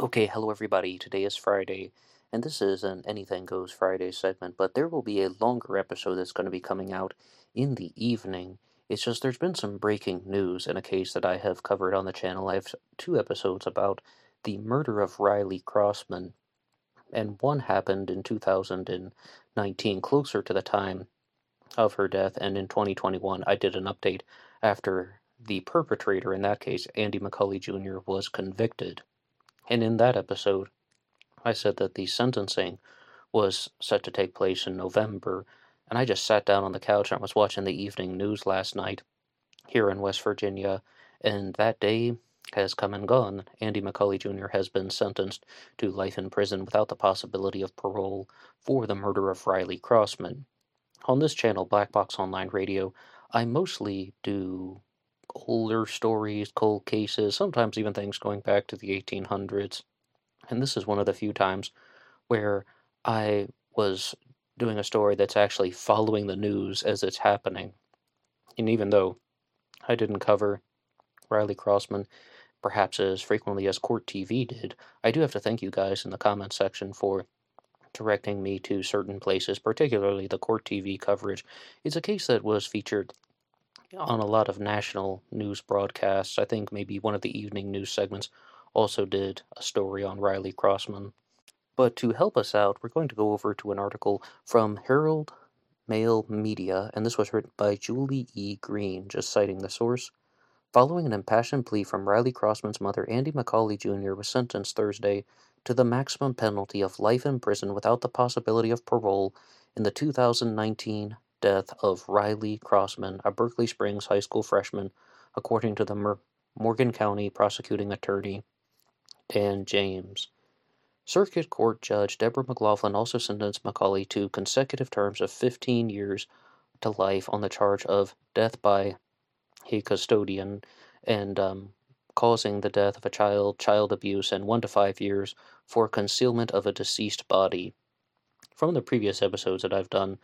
Okay, hello everybody. Today is Friday, and this is an Anything Goes Friday segment, but there will be a longer episode that's going to be coming out in the evening. It's just there's been some breaking news in a case that I have covered on the channel. I have two episodes about the murder of Riley Crossman, and one happened in 2019, closer to the time of her death, and in 2021 I did an update after the perpetrator in that case, Andy McCauley Jr., was convicted. And in that episode, I said that the sentencing was set to take place in November, and I just sat down on the couch and was watching the evening news last night here in West Virginia, and that day has come and gone. Andy McCauley Jr. has been sentenced to life in prison without the possibility of parole for the murder of Riley Crossman. On this channel, Black Box Online Radio, I mostly do older stories, cold cases, sometimes even things going back to the 1800s. And this is one of the few times where I was doing a story that's actually following the news as it's happening. And even though I didn't cover Riley Crossman perhaps as frequently as Court TV did, I do have to thank you guys in the comments section for directing me to certain places, particularly the Court TV coverage. It's a case that was featured on a lot of national news broadcasts. I think maybe one of the evening news segments also did a story on Riley Crossman. But to help us out, we're going to go over to an article from Herald Mail Media, and this was written by Julie E. Green, just citing the source. Following an impassioned plea from Riley Crossman's mother, Andy McCauley Jr. was sentenced Thursday to the maximum penalty of life in prison without the possibility of parole in the 2019 death of Riley Crossman, a Berkeley Springs High School freshman, according to the Mer- Morgan County prosecuting attorney Dan James. Circuit Court Judge Deborah McLaughlin also sentenced McCauley to consecutive terms of 15 years to life on the charge of death by a custodian and um, causing the death of a child, child abuse, and one to five years for concealment of a deceased body. From the previous episodes that I've done,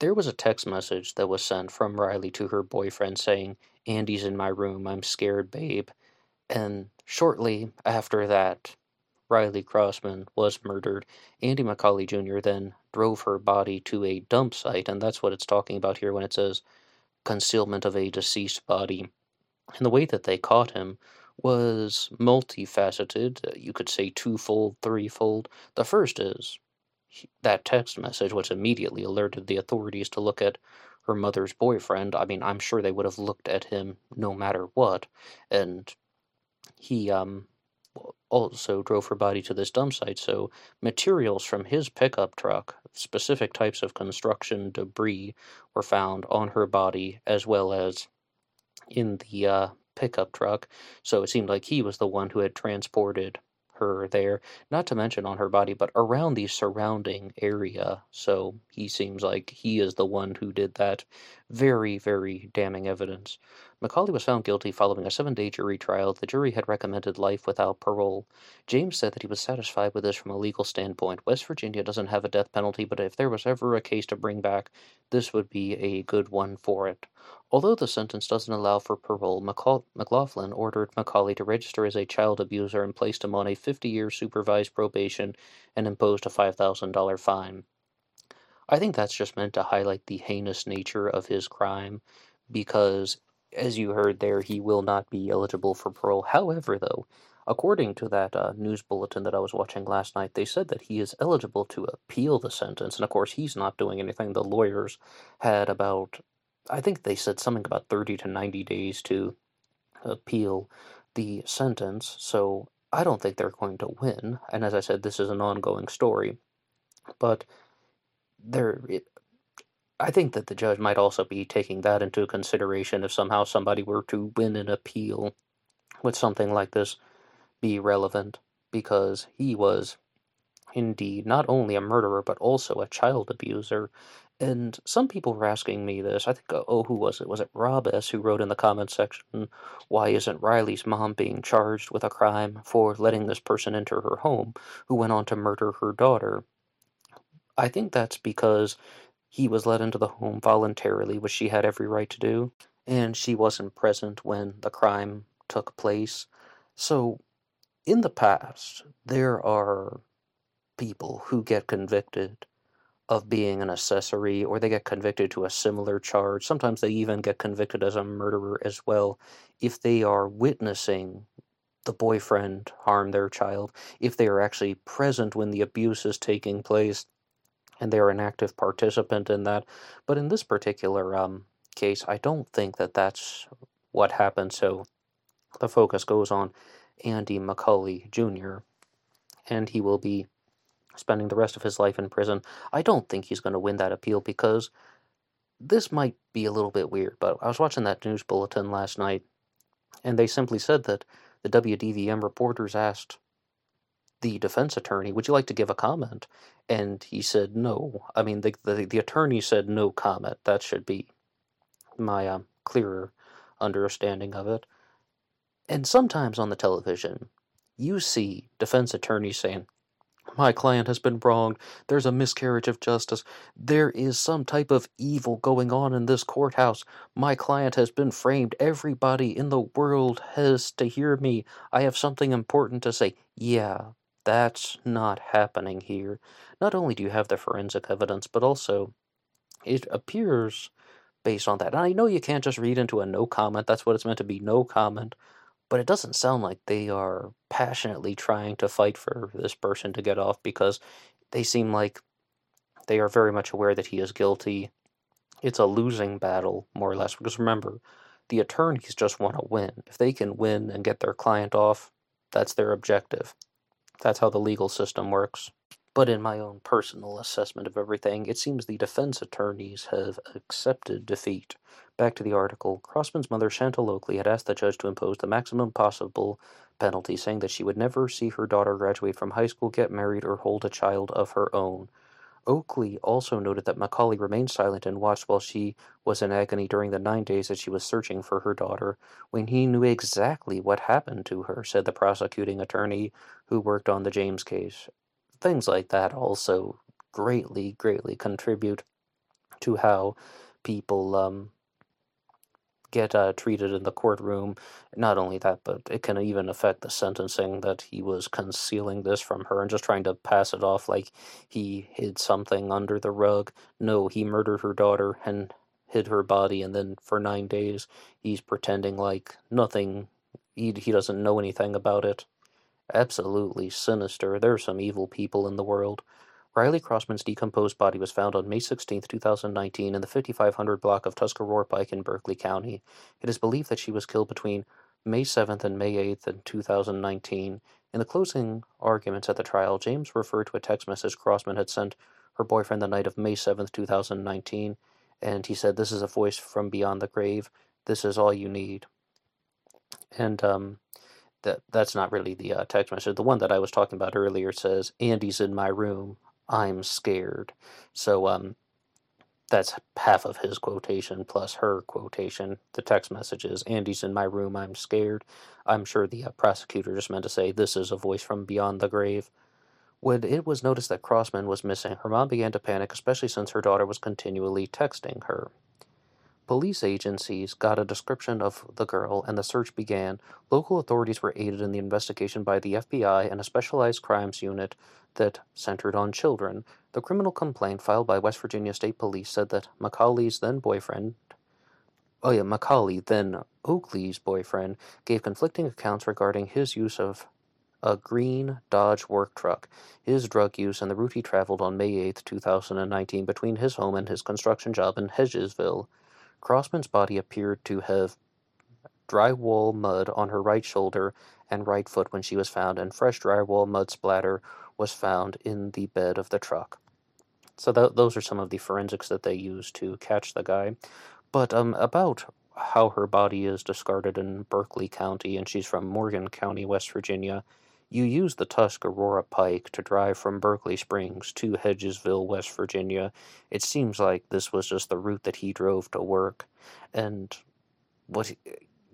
there was a text message that was sent from Riley to her boyfriend saying, Andy's in my room, I'm scared, babe. And shortly after that, Riley Crossman was murdered. Andy McCulley Jr. then drove her body to a dump site, and that's what it's talking about here when it says concealment of a deceased body. And the way that they caught him was multifaceted. You could say twofold, threefold. The first is that text message, which immediately alerted the authorities to look at her mother's boyfriend. I mean, I'm sure they would have looked at him no matter what. And he um, also drove her body to this dump site. So materials from his pickup truck, specific types of construction debris, were found on her body as well as in the uh, pickup truck. So it seemed like he was the one who had transported her there, not to mention on her body, but around the surrounding area. So he seems like he is the one who did that. Very, very damning evidence. McCauley was found guilty following a seven day jury trial. The jury had recommended life without parole. James said that he was satisfied with this from a legal standpoint. West Virginia doesn't have a death penalty, but if there was ever a case to bring back, this would be a good one for it. Although the sentence doesn't allow for parole, McLaughlin ordered McCauley to register as a child abuser and placed him on a 50 year supervised probation and imposed a $5,000 fine. I think that's just meant to highlight the heinous nature of his crime because as you heard there, he will not be eligible for parole. However, though, according to that uh, news bulletin that I was watching last night, they said that he is eligible to appeal the sentence. And of course, he's not doing anything. The lawyers had about, I think they said something about 30 to 90 days to appeal the sentence. So I don't think they're going to win. And as I said, this is an ongoing story. But there, I think that the judge might also be taking that into consideration if somehow somebody were to win an appeal. Would something like this be relevant? Because he was indeed not only a murderer but also a child abuser. And some people were asking me this. I think, oh, who was it? Was it Rob S. who wrote in the comment section, why isn't Riley's mom being charged with a crime for letting this person enter her home who went on to murder her daughter? I think that's because he was let into the home voluntarily, which she had every right to do, and she wasn't present when the crime took place. So in the past, there are people who get convicted of being an accessory or they get convicted to a similar charge. Sometimes they even get convicted as a murderer as well if they are witnessing the boyfriend harm their child, if they are actually present when the abuse is taking place and they are an active participant in that. But in this particular um, case, I don't think that that's what happened. So the focus goes on Andy McCauley Jr., and he will be spending the rest of his life in prison. I don't think he's going to win that appeal because this might be a little bit weird, but I was watching that news bulletin last night, and they simply said that the WDVM reporters asked the defense attorney, "Would you like to give a comment?" And he said no. I mean, the the, the attorney said no comment. That should be my um, clearer understanding of it. And sometimes on the television, you see defense attorneys saying, my client has been wronged. There's a miscarriage of justice. There is some type of evil going on in this courthouse. My client has been framed. Everybody in the world has to hear me. I have something important to say. Yeah, that's not happening here. Not only do you have the forensic evidence, but also it appears based on that. And I know you can't just read into a no comment. That's what it's meant to be no comment but it doesn't sound like they are passionately trying to fight for this person to get off because they seem like they are very much aware that he is guilty. It's a losing battle, more or less, because remember, the attorneys just want to win. If they can win and get their client off, that's their objective. That's how the legal system works. But in my own personal assessment of everything, it seems the defense attorneys have accepted defeat. Back to the article. Crossman's mother, Chantal Oakley, had asked the judge to impose the maximum possible penalty, saying that she would never see her daughter graduate from high school, get married, or hold a child of her own. Oakley also noted that McCauley remained silent and watched while she was in agony during the nine days that she was searching for her daughter, when he knew exactly what happened to her, said the prosecuting attorney who worked on the James case. Things like that also greatly, greatly contribute to how people um, get uh, treated in the courtroom. Not only that, but it can even affect the sentencing that he was concealing this from her and just trying to pass it off like he hid something under the rug. No, he murdered her daughter and hid her body, and then for nine days he's pretending like nothing. He, he doesn't know anything about it. Absolutely sinister. There are some evil people in the world. Riley Crossman's decomposed body was found on May 16, 2019, in the 5500 block of Tuscarora Pike in Berkeley County. It is believed that she was killed between May 7th and May 8th in 2019. In the closing arguments at the trial, James referred to a text message Crossman had sent her boyfriend the night of May 7th, 2019, and he said, This is a voice from beyond the grave. This is all you need. And um, that that's not really the uh, text message. The one that I was talking about earlier says, Andy's in my room. I'm scared. So um, that's half of his quotation plus her quotation. The text message is Andy's in my room. I'm scared. I'm sure the uh, prosecutor just meant to say this is a voice from beyond the grave. When it was noticed that Crossman was missing, her mom began to panic, especially since her daughter was continually texting her. Police agencies got a description of the girl and the search began. Local authorities were aided in the investigation by the FBI and a specialized crimes unit that centered on children. The criminal complaint filed by West Virginia State Police said that McCauley's then boyfriend, oh yeah, McCauley, then Oakley's boyfriend, gave conflicting accounts regarding his use of a green Dodge work truck, his drug use, and the route he traveled on May 8, 2019, between his home and his construction job in Hedgesville. Crossman's body appeared to have drywall mud on her right shoulder and right foot when she was found, and fresh drywall mud splatter was found in the bed of the truck. So th- those are some of the forensics that they used to catch the guy. But um, about how her body is discarded in Berkeley County, and she's from Morgan County, West Virginia. You use the Tuscarora Pike to drive from Berkeley Springs to Hedgesville, West Virginia. It seems like this was just the route that he drove to work, and what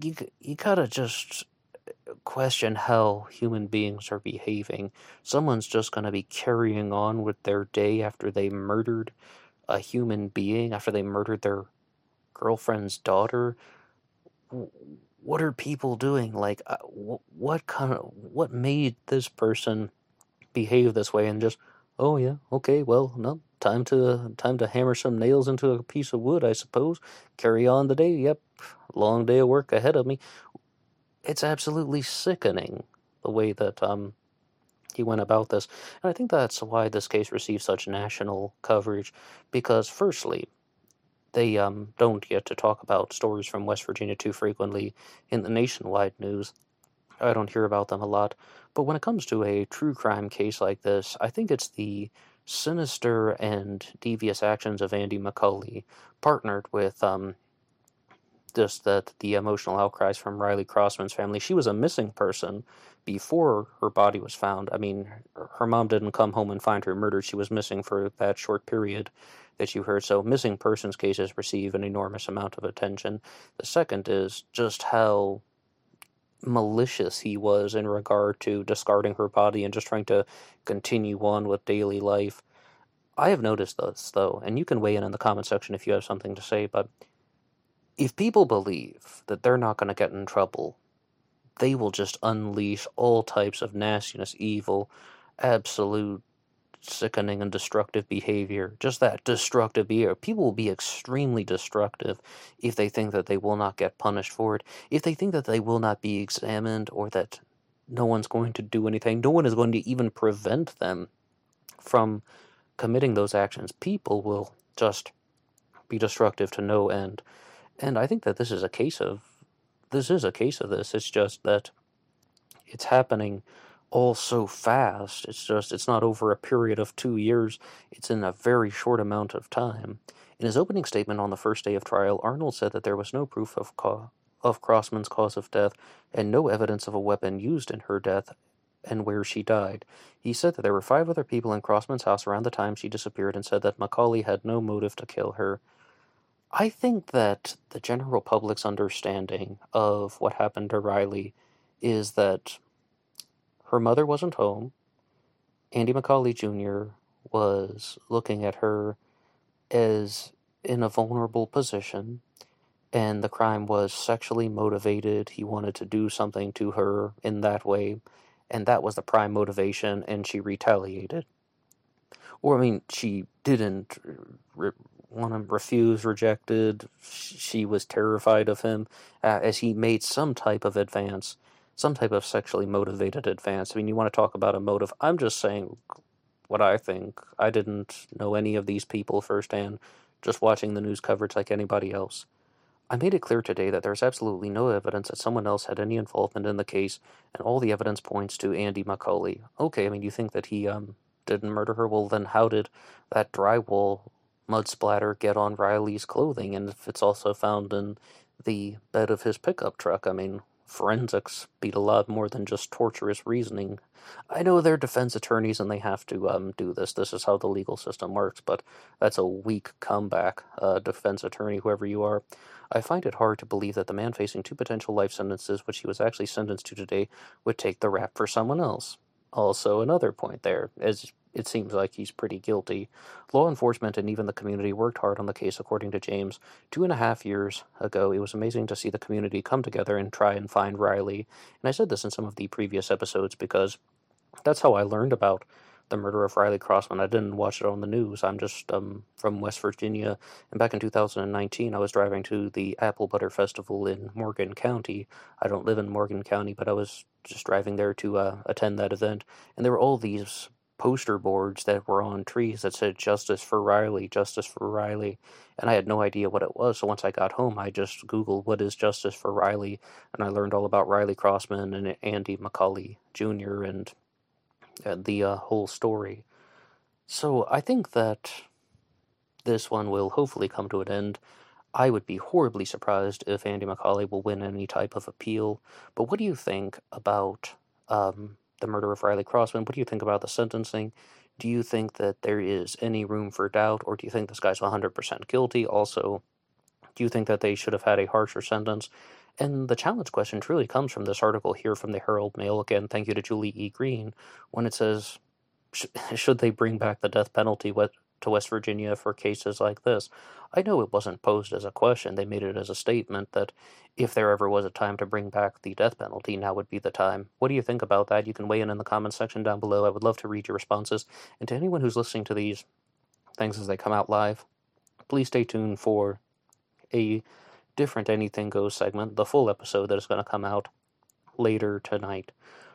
you you gotta just uh, question how human beings are behaving. Someone's just gonna be carrying on with their day after they murdered a human being, after they murdered their girlfriend's daughter what are people doing? Like, uh, what kind of what made this person behave this way? And just, oh yeah, okay, well, no, time to time to hammer some nails into a piece of wood, I suppose. Carry on the day. Yep, long day of work ahead of me. It's absolutely sickening the way that um he went about this, and I think that's why this case received such national coverage. Because firstly, they um, don't get to talk about stories from West Virginia too frequently in the nationwide news. I don't hear about them a lot. But when it comes to a true crime case like this, I think it's the sinister and devious actions of Andy McCauley, partnered with um, just that the emotional outcries from Riley Crossman's family. She was a missing person before her body was found. I mean, her mom didn't come home and find her murdered. She was missing for that short period that you heard. So missing persons cases receive an enormous amount of attention. The second is just how malicious he was in regard to discarding her body and just trying to continue on with daily life. I have noticed this though, and you can weigh in in the comment section if you have something to say, but if people believe that they're not going to get in trouble, they will just unleash all types of nastiness, evil, absolute sickening and destructive behavior. Just that destructive behavior. People will be extremely destructive if they think that they will not get punished for it. If they think that they will not be examined or that no one's going to do anything, no one is going to even prevent them from committing those actions. People will just be destructive to no end. And I think that this is a case of this is a case of this. It's just that it's happening all so fast. It's just, it's not over a period of two years, it's in a very short amount of time. In his opening statement on the first day of trial, Arnold said that there was no proof of, of Crossman's cause of death and no evidence of a weapon used in her death and where she died. He said that there were five other people in Crossman's house around the time she disappeared and said that McCauley had no motive to kill her. I think that the general public's understanding of what happened to Riley is that her mother wasn't home. Andy McCauley Jr. was looking at her as in a vulnerable position, and the crime was sexually motivated. He wanted to do something to her in that way, and that was the prime motivation, and she retaliated. Or, I mean, she didn't uh, re- want him refused, rejected. She was terrified of him uh, as he made some type of advance some type of sexually motivated advance. I mean, you want to talk about a motive. I'm just saying what I think. I didn't know any of these people firsthand, just watching the news coverage like anybody else. I made it clear today that there's absolutely no evidence that someone else had any involvement in the case, and all the evidence points to Andy McCauley. Okay, I mean, you think that he um didn't murder her? Well, then how did that drywall mud splatter get on Riley's clothing? And if it's also found in the bed of his pickup truck, I mean, forensics beat a lot more than just torturous reasoning. I know they're defense attorneys and they have to um, do this. This is how the legal system works, but that's a weak comeback, uh, defense attorney, whoever you are. I find it hard to believe that the man facing two potential life sentences, which he was actually sentenced to today, would take the rap for someone else. Also, another point there, as it seems like he's pretty guilty. Law enforcement and even the community worked hard on the case, according to James. Two and a half years ago, it was amazing to see the community come together and try and find Riley. And I said this in some of the previous episodes because that's how I learned about the murder of Riley Crossman. I didn't watch it on the news. I'm just um, from West Virginia. And back in 2019, I was driving to the Apple Butter Festival in Morgan County. I don't live in Morgan County, but I was just driving there to uh, attend that event. And there were all these poster boards that were on trees that said justice for Riley, justice for Riley. And I had no idea what it was. So once I got home, I just Googled what is justice for Riley. And I learned all about Riley Crossman and Andy McCauley Jr. and, and the uh, whole story. So I think that this one will hopefully come to an end. I would be horribly surprised if Andy McCauley will win any type of appeal. But what do you think about um, the murder of Riley Crossman. What do you think about the sentencing? Do you think that there is any room for doubt, or do you think this guy's 100% guilty? Also, do you think that they should have had a harsher sentence? And the challenge question truly comes from this article here from the Herald Mail. Again, thank you to Julie E. Green, when it says, should they bring back the death penalty? To West Virginia for cases like this. I know it wasn't posed as a question, they made it as a statement that if there ever was a time to bring back the death penalty, now would be the time. What do you think about that? You can weigh in in the comments section down below. I would love to read your responses. And to anyone who's listening to these things as they come out live, please stay tuned for a different Anything Goes segment, the full episode that is going to come out later tonight.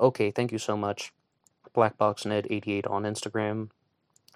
Okay, thank you so much. BlackboxNed88 on Instagram,